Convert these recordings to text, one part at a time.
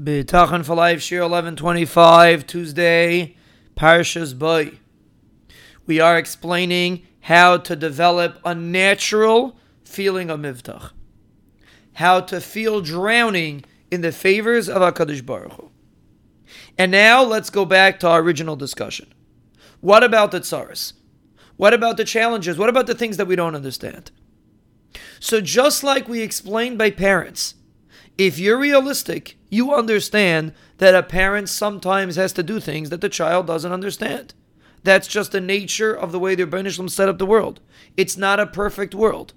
Bitachon for life, Shiur 1125, Tuesday, Parshas Bo. We are explaining how to develop a natural feeling of Mivtach. How to feel drowning in the favors of HaKadosh Baruch Hu. And now let's go back to our original discussion. What about the tsaras? What about the challenges? What about the things that we don't understand? So just like we explained by parents, if you're realistic, you understand that a parent sometimes has to do things that the child doesn't understand. That's just the nature of the way the Rebbeinu set up the world. It's not a perfect world.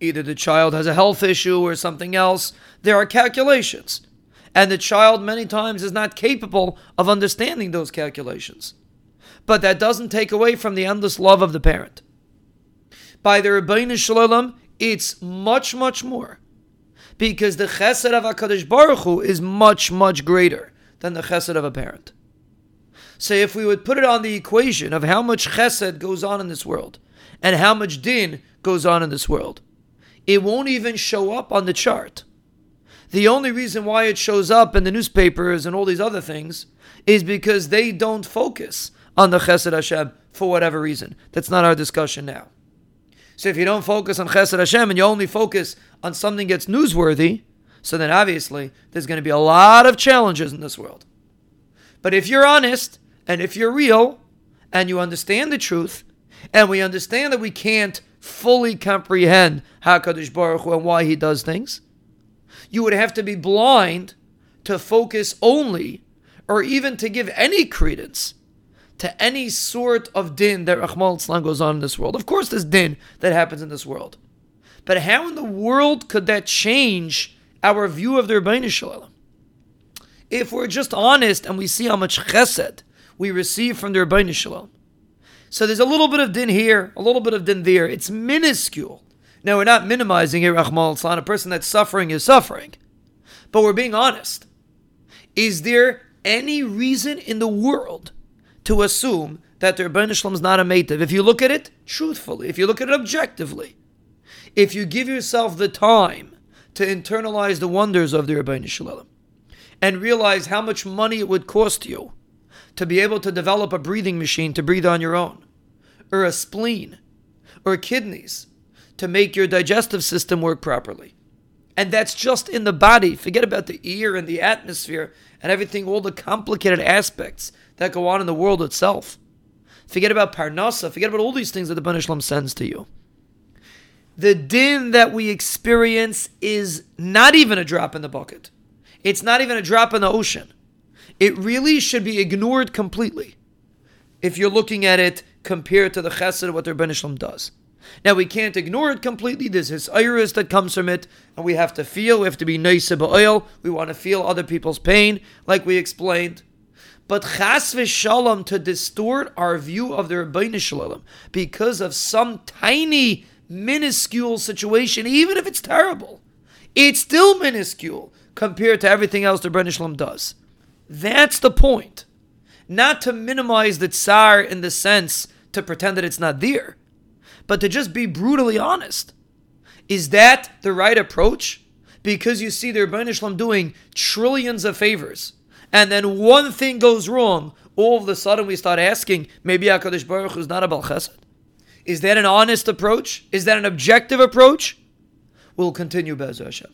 Either the child has a health issue or something else. There are calculations. And the child many times is not capable of understanding those calculations. But that doesn't take away from the endless love of the parent. By the Ribbono Shel Olam, it's much, much more because the chesed of HaKadosh Baruch Hu is much, much greater than the chesed of a parent. So if we would put it on the equation of how much chesed goes on in this world and how much din goes on in this world, it won't even show up on the chart. The only reason why it shows up in the newspapers and all these other things is because they don't focus on the chesed Hashem for whatever reason. That's not our discussion now. So if you don't focus on Chesed Hashem and you only focus on something that's newsworthy, so then obviously there's going to be a lot of challenges in this world. But if you're honest and if you're real and you understand the truth, and we understand that we can't fully comprehend HaKadosh Baruch Hu and why he does things, you would have to be blind to focus only or even to give any credence to any sort of din that Rachmana Litzlan goes on in this world. Of course, there's din that happens in this world. But how in the world could that change our view of the Ribbono Shel Olam? If we're just honest and we see how much chesed we receive from the Ribbono Shel Olam. So there's a little bit of din here, a little bit of din there. It's minuscule. Now, we're not minimizing here, Rachmana Litzlan. A person that's suffering is suffering. But we're being honest. Is there any reason in the world to assume that the Ribbono Shel Olam is not a meitiv. If you look at it truthfully, if you look at it objectively, if you give yourself the time to internalize the wonders of the Ribbono Shel Olam and realize how much money it would cost you to be able to develop a breathing machine to breathe on your own, or a spleen, or kidneys to make your digestive system work properly. And that's just in the body. Forget about the ear and the atmosphere and everything, all the complicated aspects that go on in the world itself. Forget about Parnasa. Forget about all these things that the Banishlam sends to you. The din that we experience is not even a drop in the bucket. It's not even a drop in the ocean. It really should be ignored completely if you're looking at it compared to the chesed what the Banishlam does. Now we can't ignore it completely. There's his iris that comes from it, and we have to feel. We have to be nosei b'ol. We want to feel other people's pain, like we explained. But chas v'shalom to distort our view of the Ribbono Shel Olam because of some tiny, minuscule situation, even if it's terrible, it's still minuscule compared to everything else the Ribbono Shel Olam does. That's the point. Not to minimize the tsar in the sense to pretend that it's not there, but to just be brutally honest. Is that the right approach? Because you see the Ribbono Shel Olam doing trillions of favors and then one thing goes wrong, all of a sudden we start asking, maybe HaKadosh Baruch Hu is not a Bal Chesed? Is that an honest approach? Is that an objective approach? We'll continue B'ezras Hashem.